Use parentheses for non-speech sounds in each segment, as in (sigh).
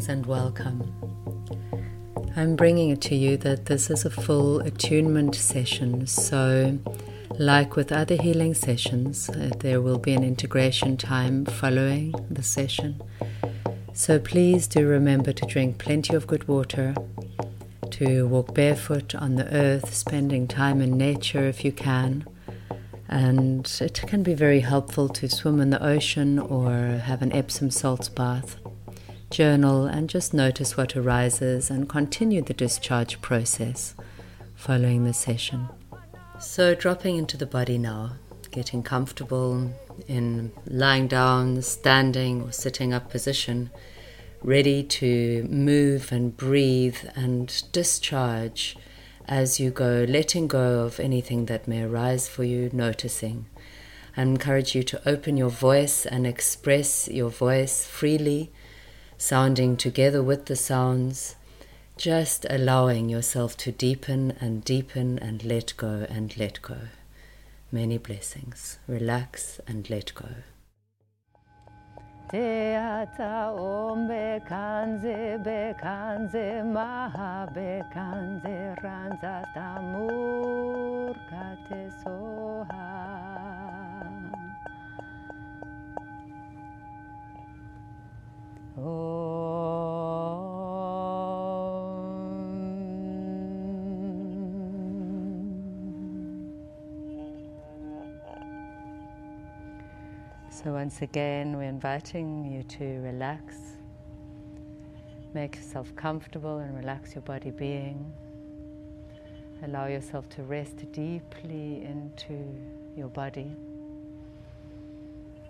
Greetings and welcome. I'm bringing it to you that this is a full attunement session. So, like with other healing sessions, uh, there will be an integration time following the session. So, please do remember to drink plenty of good water, to walk barefoot on the earth, spending time in nature if you can. And it can be very helpful to swim in the ocean or have an Epsom salts bath journal, and just notice what arises and continue the discharge process following the session. So, dropping into the body now, getting comfortable in lying down, standing, or sitting up position, ready to move and breathe and discharge as you go, letting go of anything that may arise for you, noticing. I encourage you to open your voice and express your voice freely sounding together with the sounds, just allowing yourself to deepen and deepen and let go and let go. Many blessings. Relax and let go. Teata maha ranza tamur kate soha. So, once again, we're inviting you to relax. Make yourself comfortable and relax your body being. Allow yourself to rest deeply into your body.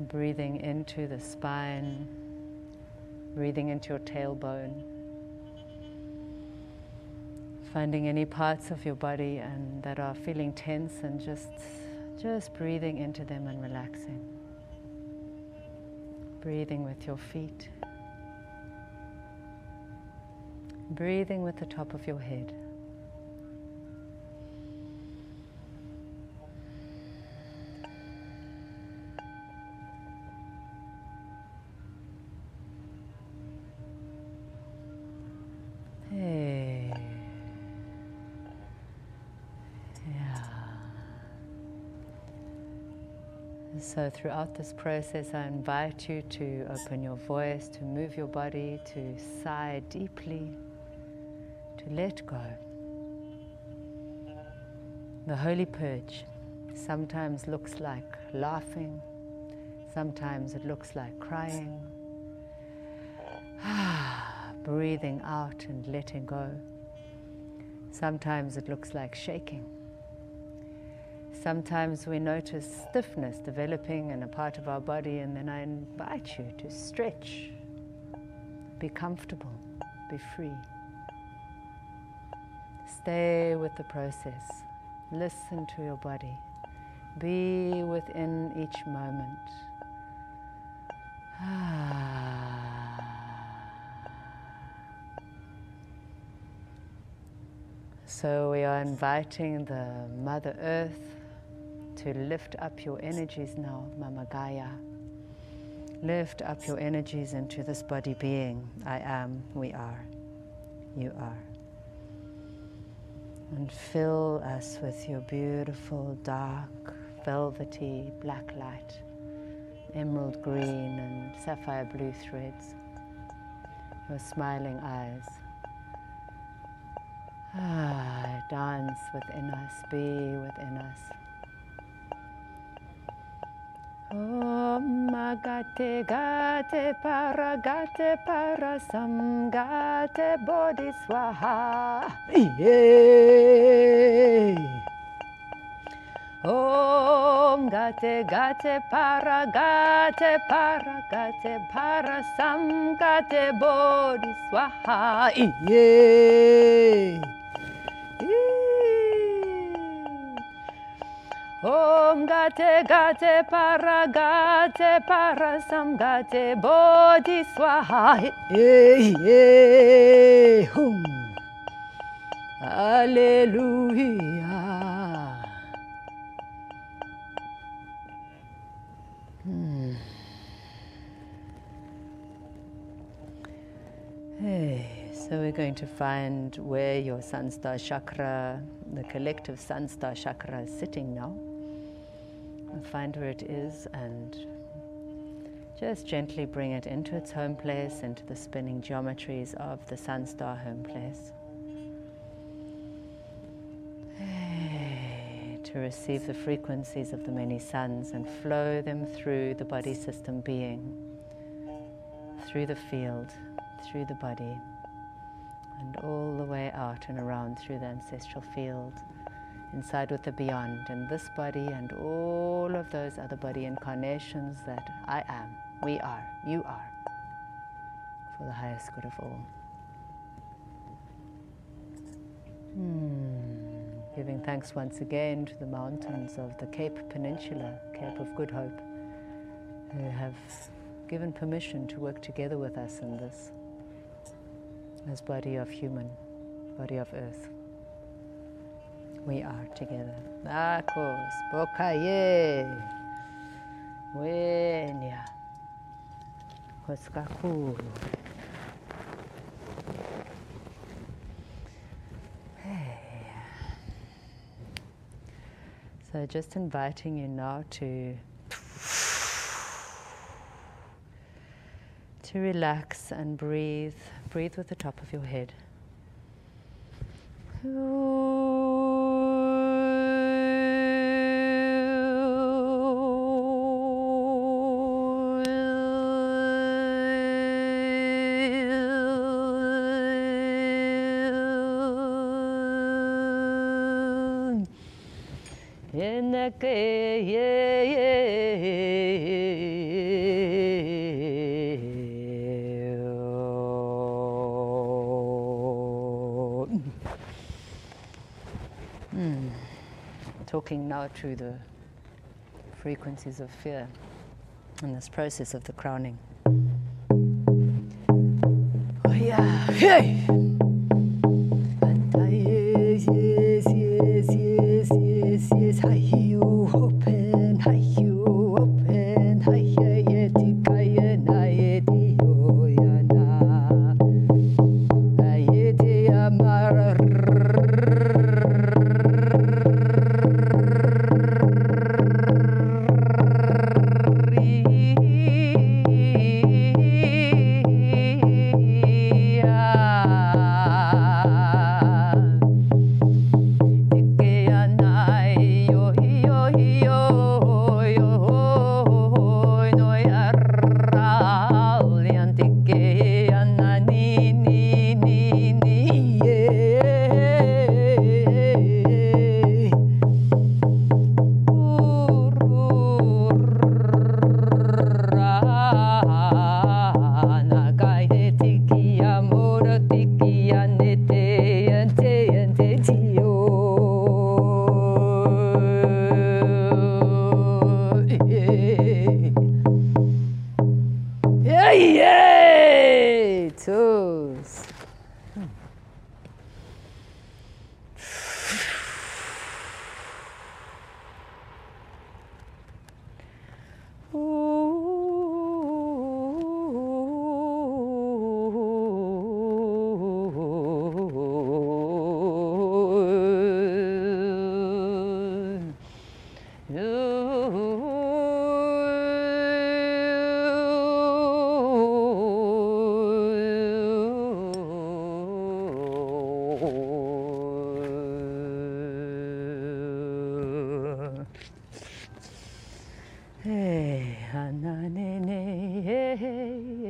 Breathing into the spine breathing into your tailbone. Finding any parts of your body and that are feeling tense and just just breathing into them and relaxing. Breathing with your feet. Breathing with the top of your head. So, throughout this process, I invite you to open your voice, to move your body, to sigh deeply, to let go. The holy purge sometimes looks like laughing, sometimes it looks like crying. (sighs) Breathing out and letting go. Sometimes it looks like shaking. Sometimes we notice stiffness developing in a part of our body, and then I invite you to stretch, be comfortable, be free. Stay with the process, listen to your body, be within each moment. (sighs) So we are inviting the Mother Earth to lift up your energies now, Mama Gaia. Lift up your energies into this body being. I am, we are, you are. And fill us with your beautiful, dark, velvety black light, emerald green and sapphire blue threads, your smiling eyes. Ah, dance within us, be within us. Om Gate Gate Para Gate Para Sam Gate Bodhiswaha. Yeah. Om Gate Gate Para Gate Para Gate Para Sam Gate Bodhiswaha. Yeah. Om Gate Gate Para Gate Para Sam Gate Bodhi Swaha Hey Hey Hum. Hallelujah. Hmm. Hey, so we're going to find where your sun star chakra, the collective sun star chakra, is sitting now find where it is and just gently bring it into its home place, into the spinning geometries of the sun star home place. To receive the frequencies of the many suns and flow them through the body system being, through the field, through the body, and all the way out and around through the ancestral field inside with the beyond, and this body and all of those other body incarnations that I am, we are, you are, for the highest good of all. Hmm. Giving thanks once again to the mountains of the Cape Peninsula, Cape of Good Hope, who have given permission to work together with us in this as body of human, body of earth we are together. Akos, Bokaye, Wenya, Koskakuru. So just inviting you now to to relax and breathe. Breathe with the top of your head. Talking now to the frequencies of fear in this process of the crowning. Oh, yeah. Hey! Hey, hananene, hey, hey,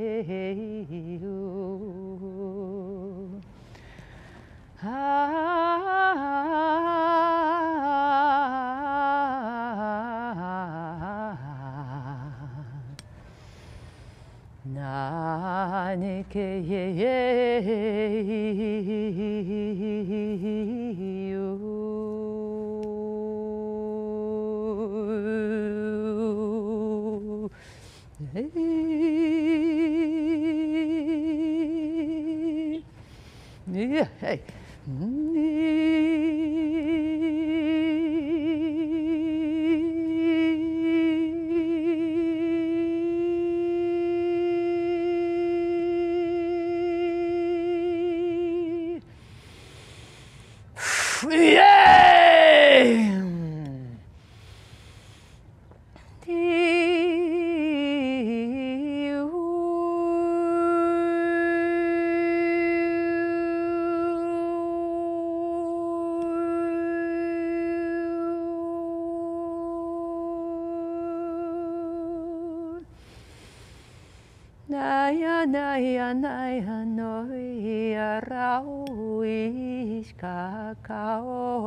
iska kao.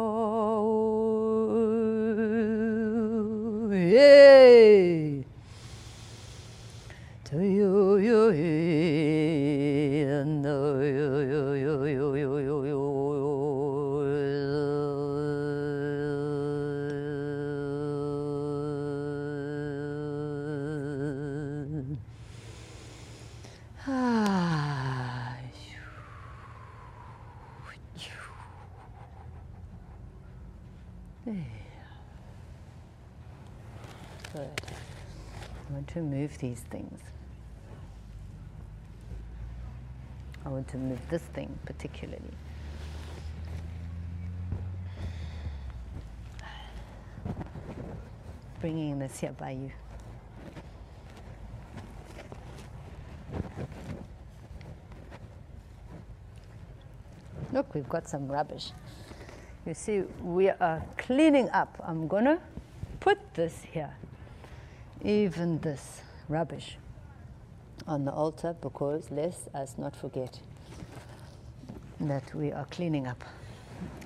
Hey. To you you no these things. I want to move this thing particularly. Bringing this here by you. Look, we've got some rubbish. You see, we are cleaning up. I'm to put this here, even this rubbish, on the altar because let's not forget that we are cleaning up.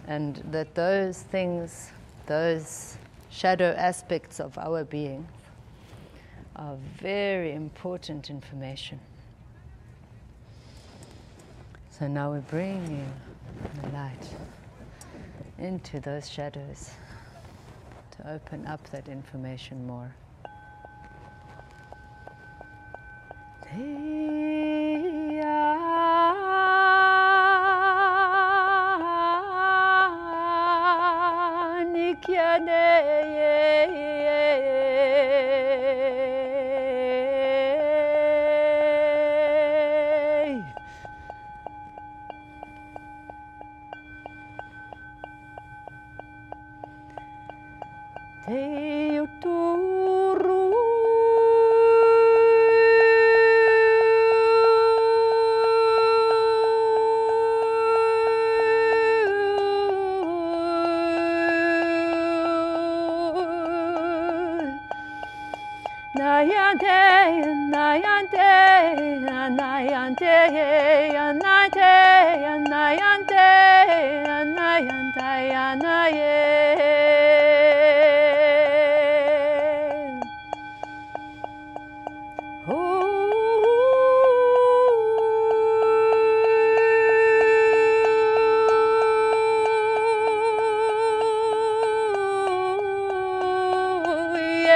And that those things, those shadow aspects of our being, are very important information. So now we're bringing the light into those shadows to open up that information more. Te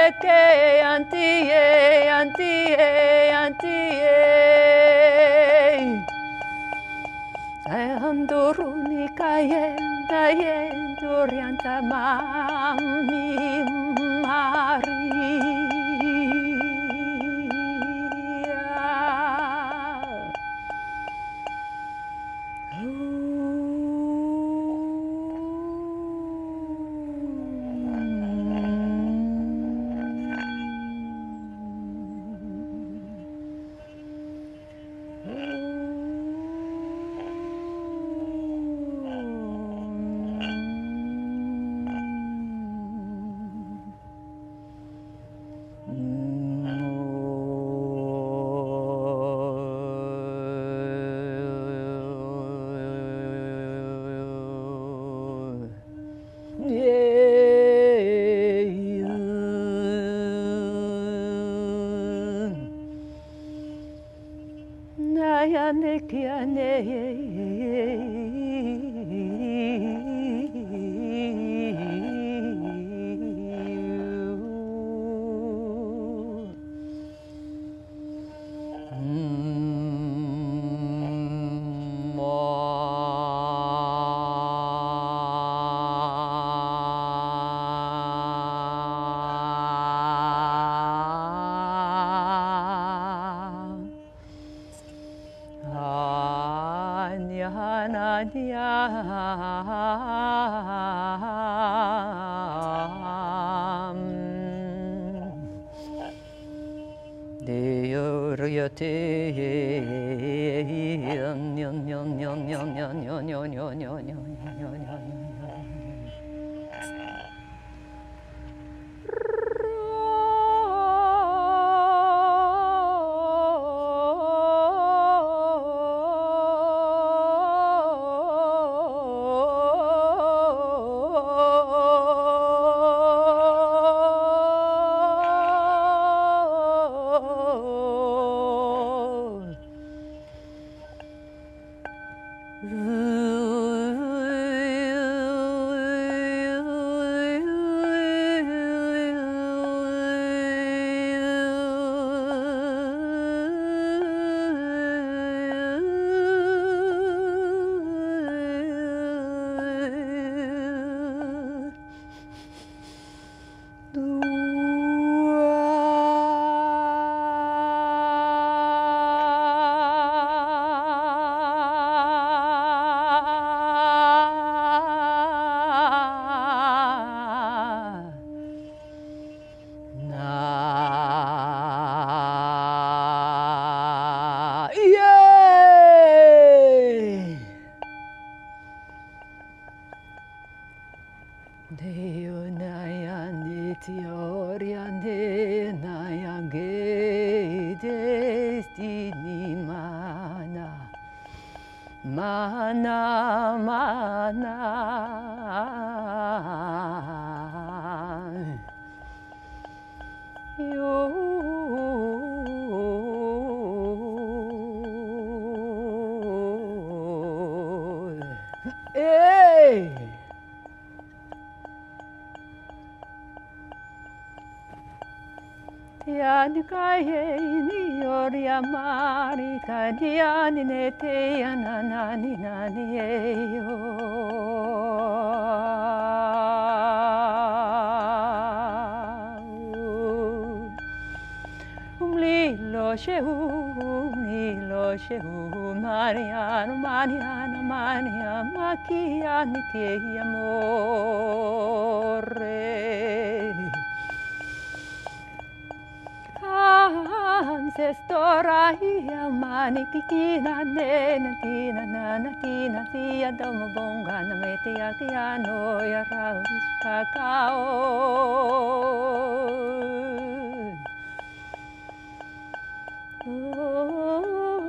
Yeke antie, antie, antie. Andoruni kayen, kayen, dorianta mami Maria. Ne te ananani nani e yo Umlilo shehu, umlilo shehu, Mariano, Mariano, Mariano, Machiani che amore. Ancestora ia mani kikina nena tina nana tina tia domo bonga na mete ya tiano ya rauis kakao Oh,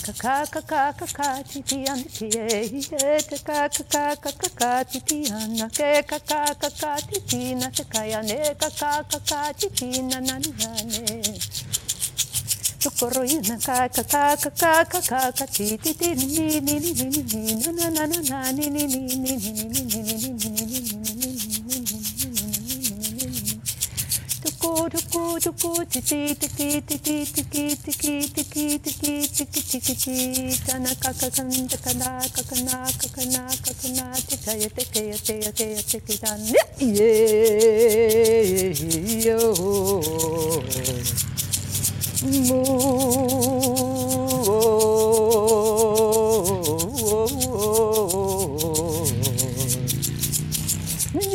Kaka kaka kaka titi an tie kaka kaka kaka titi an ke kaka kaka titi na te kaya ne kaka kaka titi na na na ne Tukoro ina kaka kaka kaka kaka titi ti ni ni ni ni ni ni na na na na na ni ni ni ni ni ni ni ni ni tiki tiki tiki tiki tiki tiki tiki tiki kana kaka kanda kana kakana kakana kakana tika ya teke ya te ya te ya teke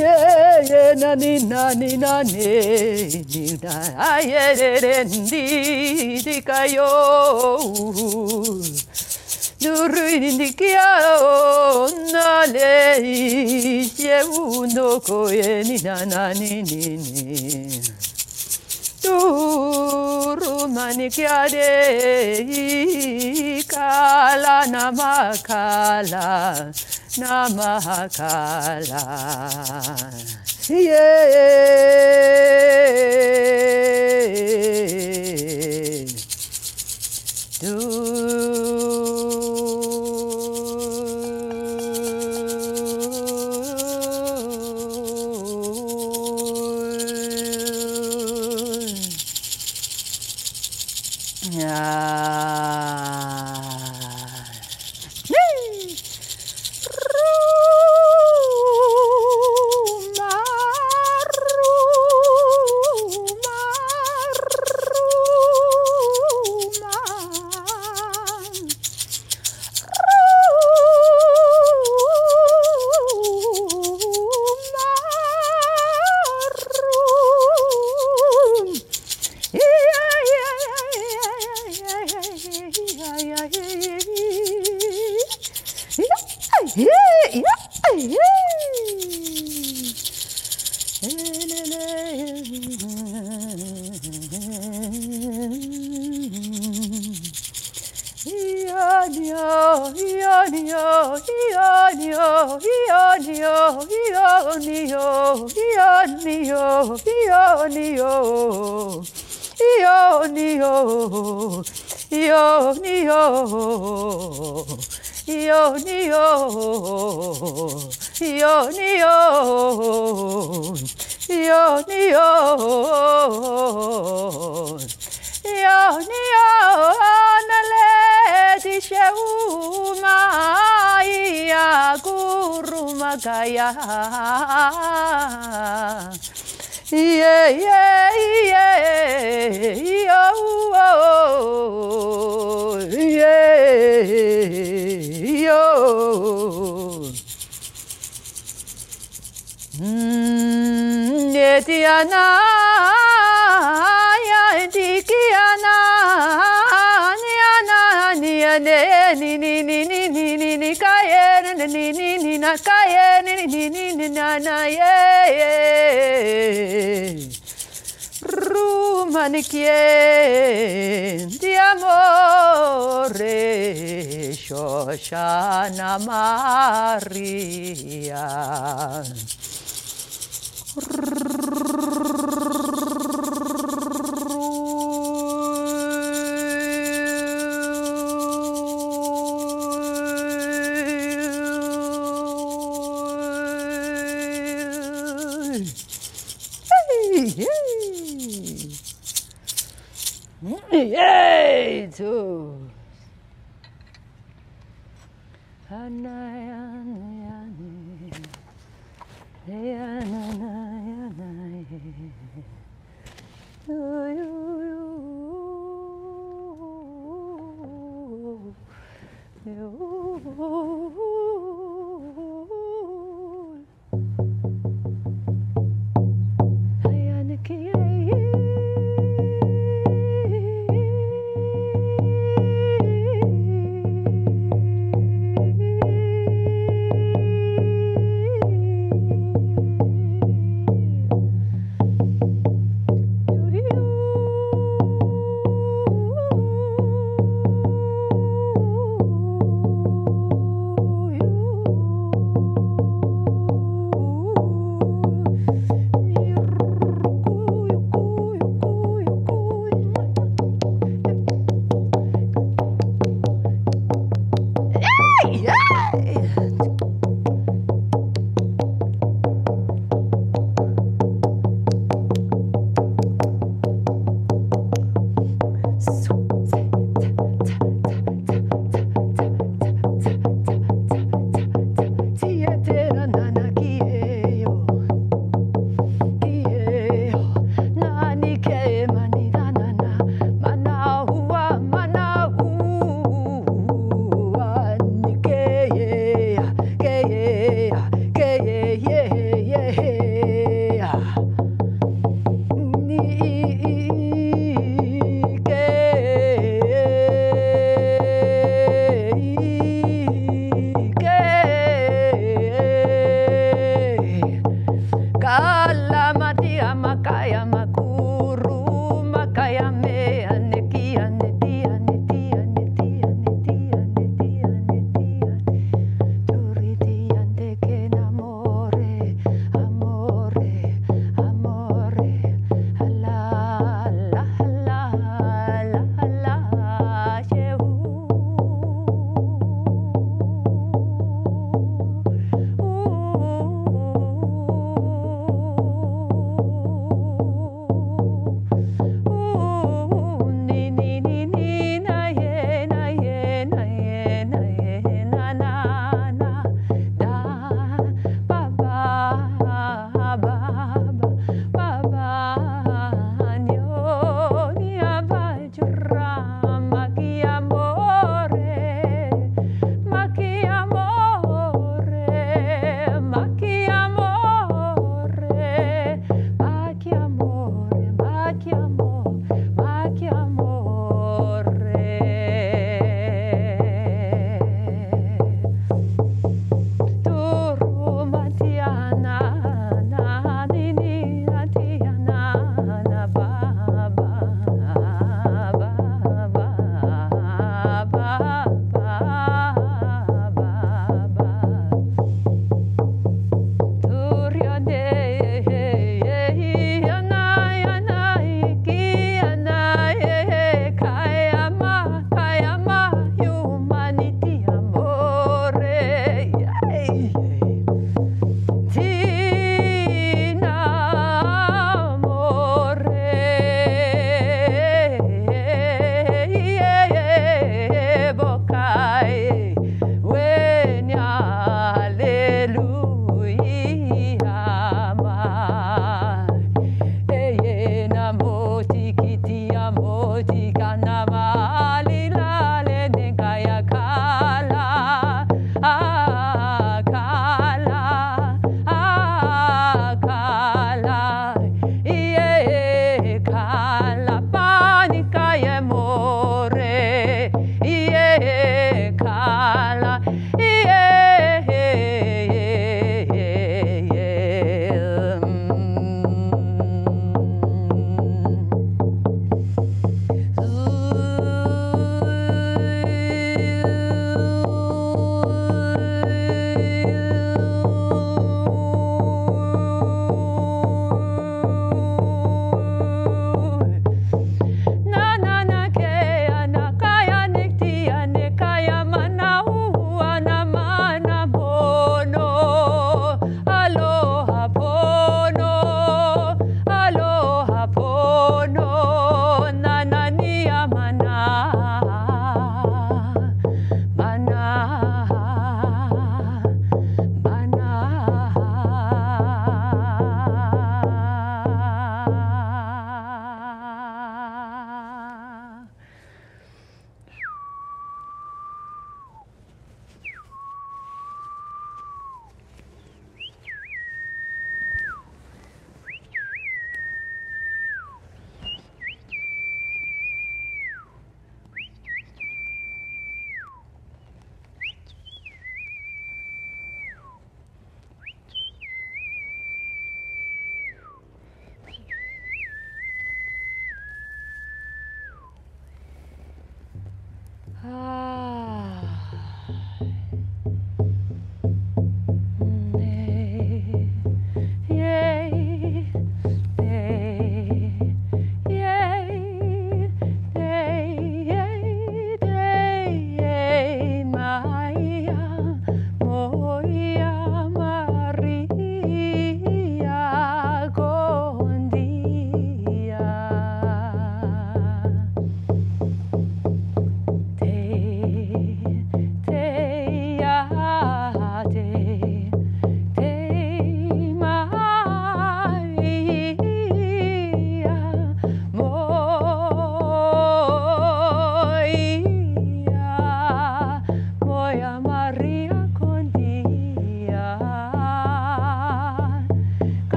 ye yeah, na ni na ni na ni ni na aye re re ndi di kayo nuru ndi kia na le ye uno ko ye ni na na ni ni ni Turumanikiade kala namakala namakala. Yeah. Do yo, yo, ni yo, yo, ni yo, yo, ni yo, yo, ni yo, yo, ni yo, yo, ni yo, nale di sheuma ya guru magaya yeah, yeah, yeah, oh, oh, yeah, oh. Mm, yeah, yeah, yeah, ni ni ni kaye, ni ni ni na kaye, ni ni ni ni na na ye ye. Rumaniquien di amore, Shoshana Maria. Hey. Hey, hey. Yay, too. How nice.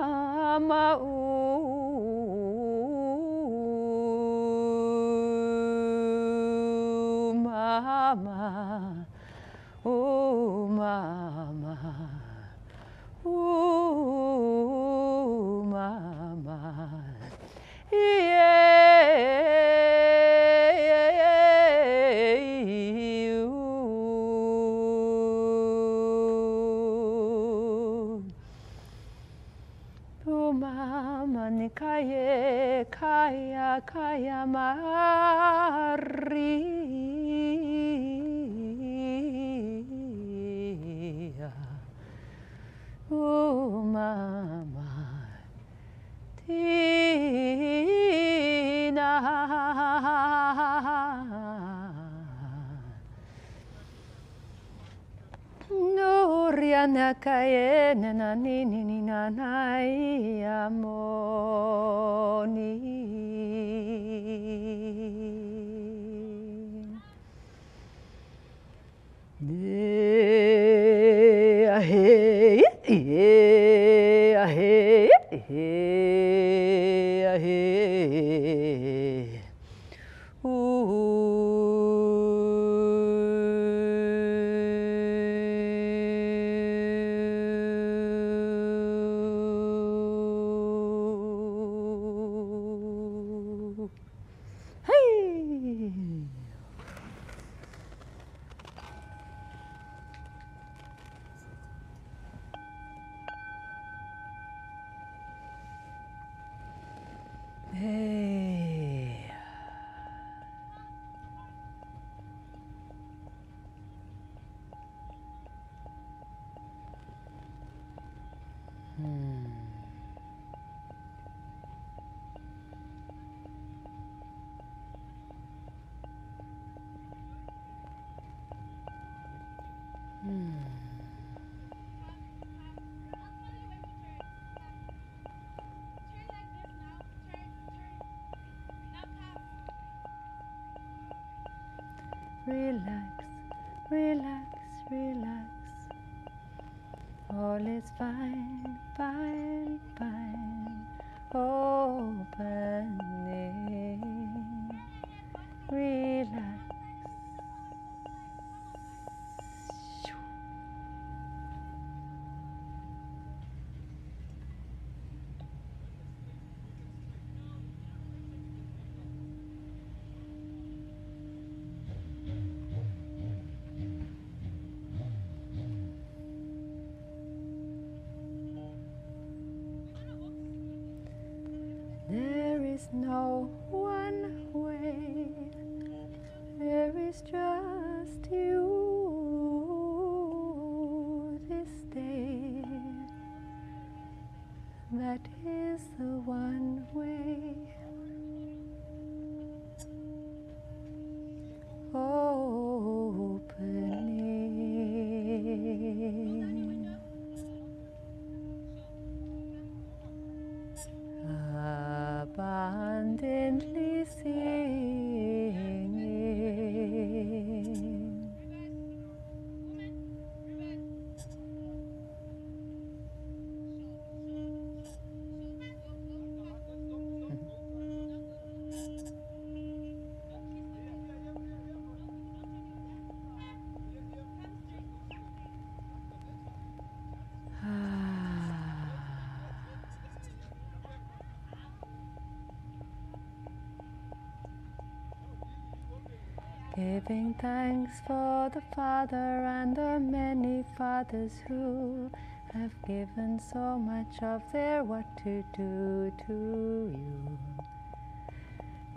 I Shamaul. Kaya Maria. Oh, Mama, Tina. Nuria na relax, relax, relax. All is fine, fine. One Giving thanks for the Father and the many fathers who have given so much of their what to do to you.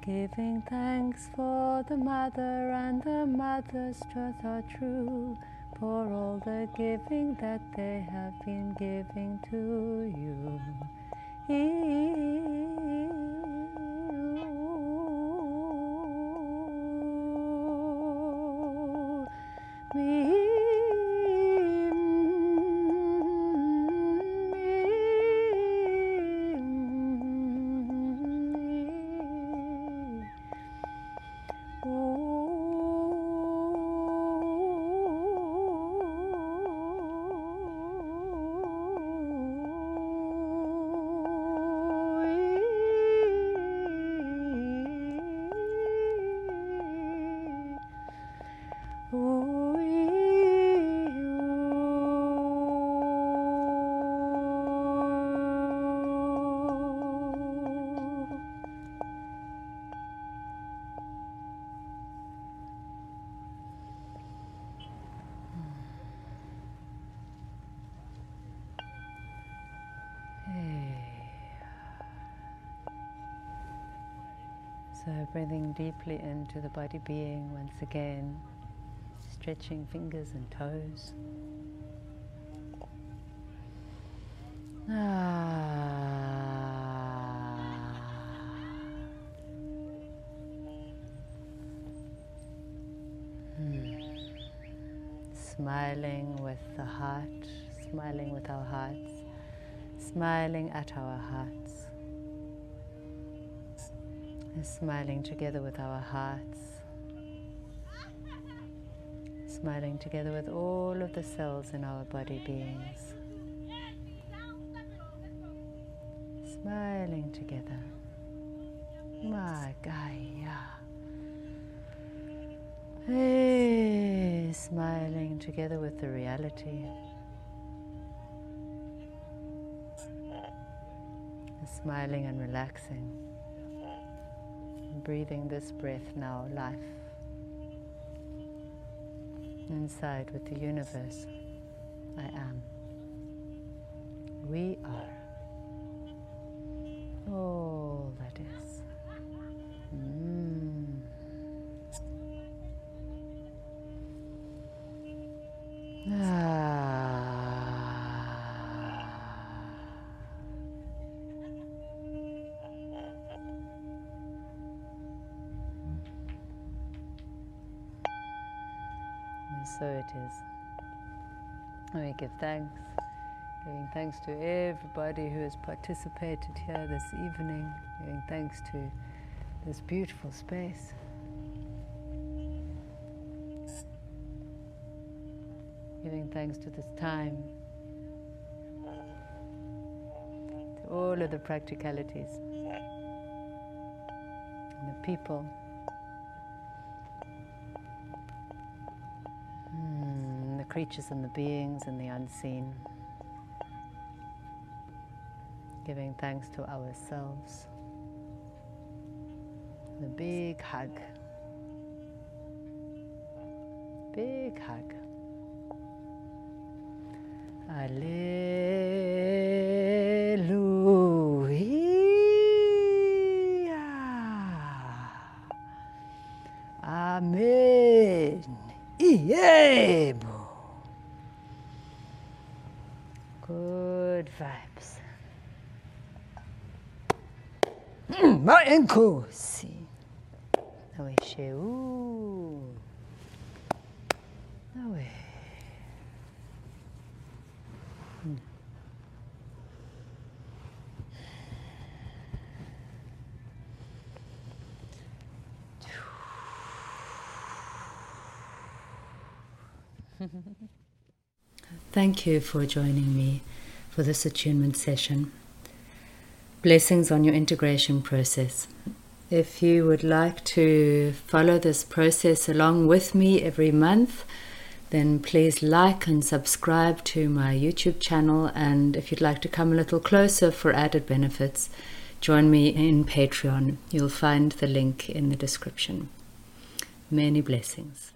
Giving thanks for the Mother and the Mother's truth are true, for all the giving that they have been giving to you. Breathing deeply into the body being once again, stretching fingers and toes. Ah. Hmm. Smiling with the heart, smiling with our hearts, smiling at our smiling together with our hearts, smiling together with all of the cells in our body beings, smiling together. Magaya. Hey, smiling together with the reality. Smiling and relaxing breathing this breath now, life, inside with the universe. I am. We are. So it is. And we give thanks, giving thanks to everybody who has participated here this evening, giving thanks to this beautiful space. Giving thanks to this time, to all of the practicalities, and the people. Creatures and the beings and the unseen. Giving thanks to ourselves. The big hug. Big hug. Alleluia. Maenkosi. Nawe sheu. Nawe. Thank you for joining me for this attunement session. Blessings on your integration process. If you would like to follow this process along with me every month, then please like and subscribe to my YouTube channel. And if you'd like to come a little closer for added benefits, join me in Patreon. You'll find the link in the description. Many blessings.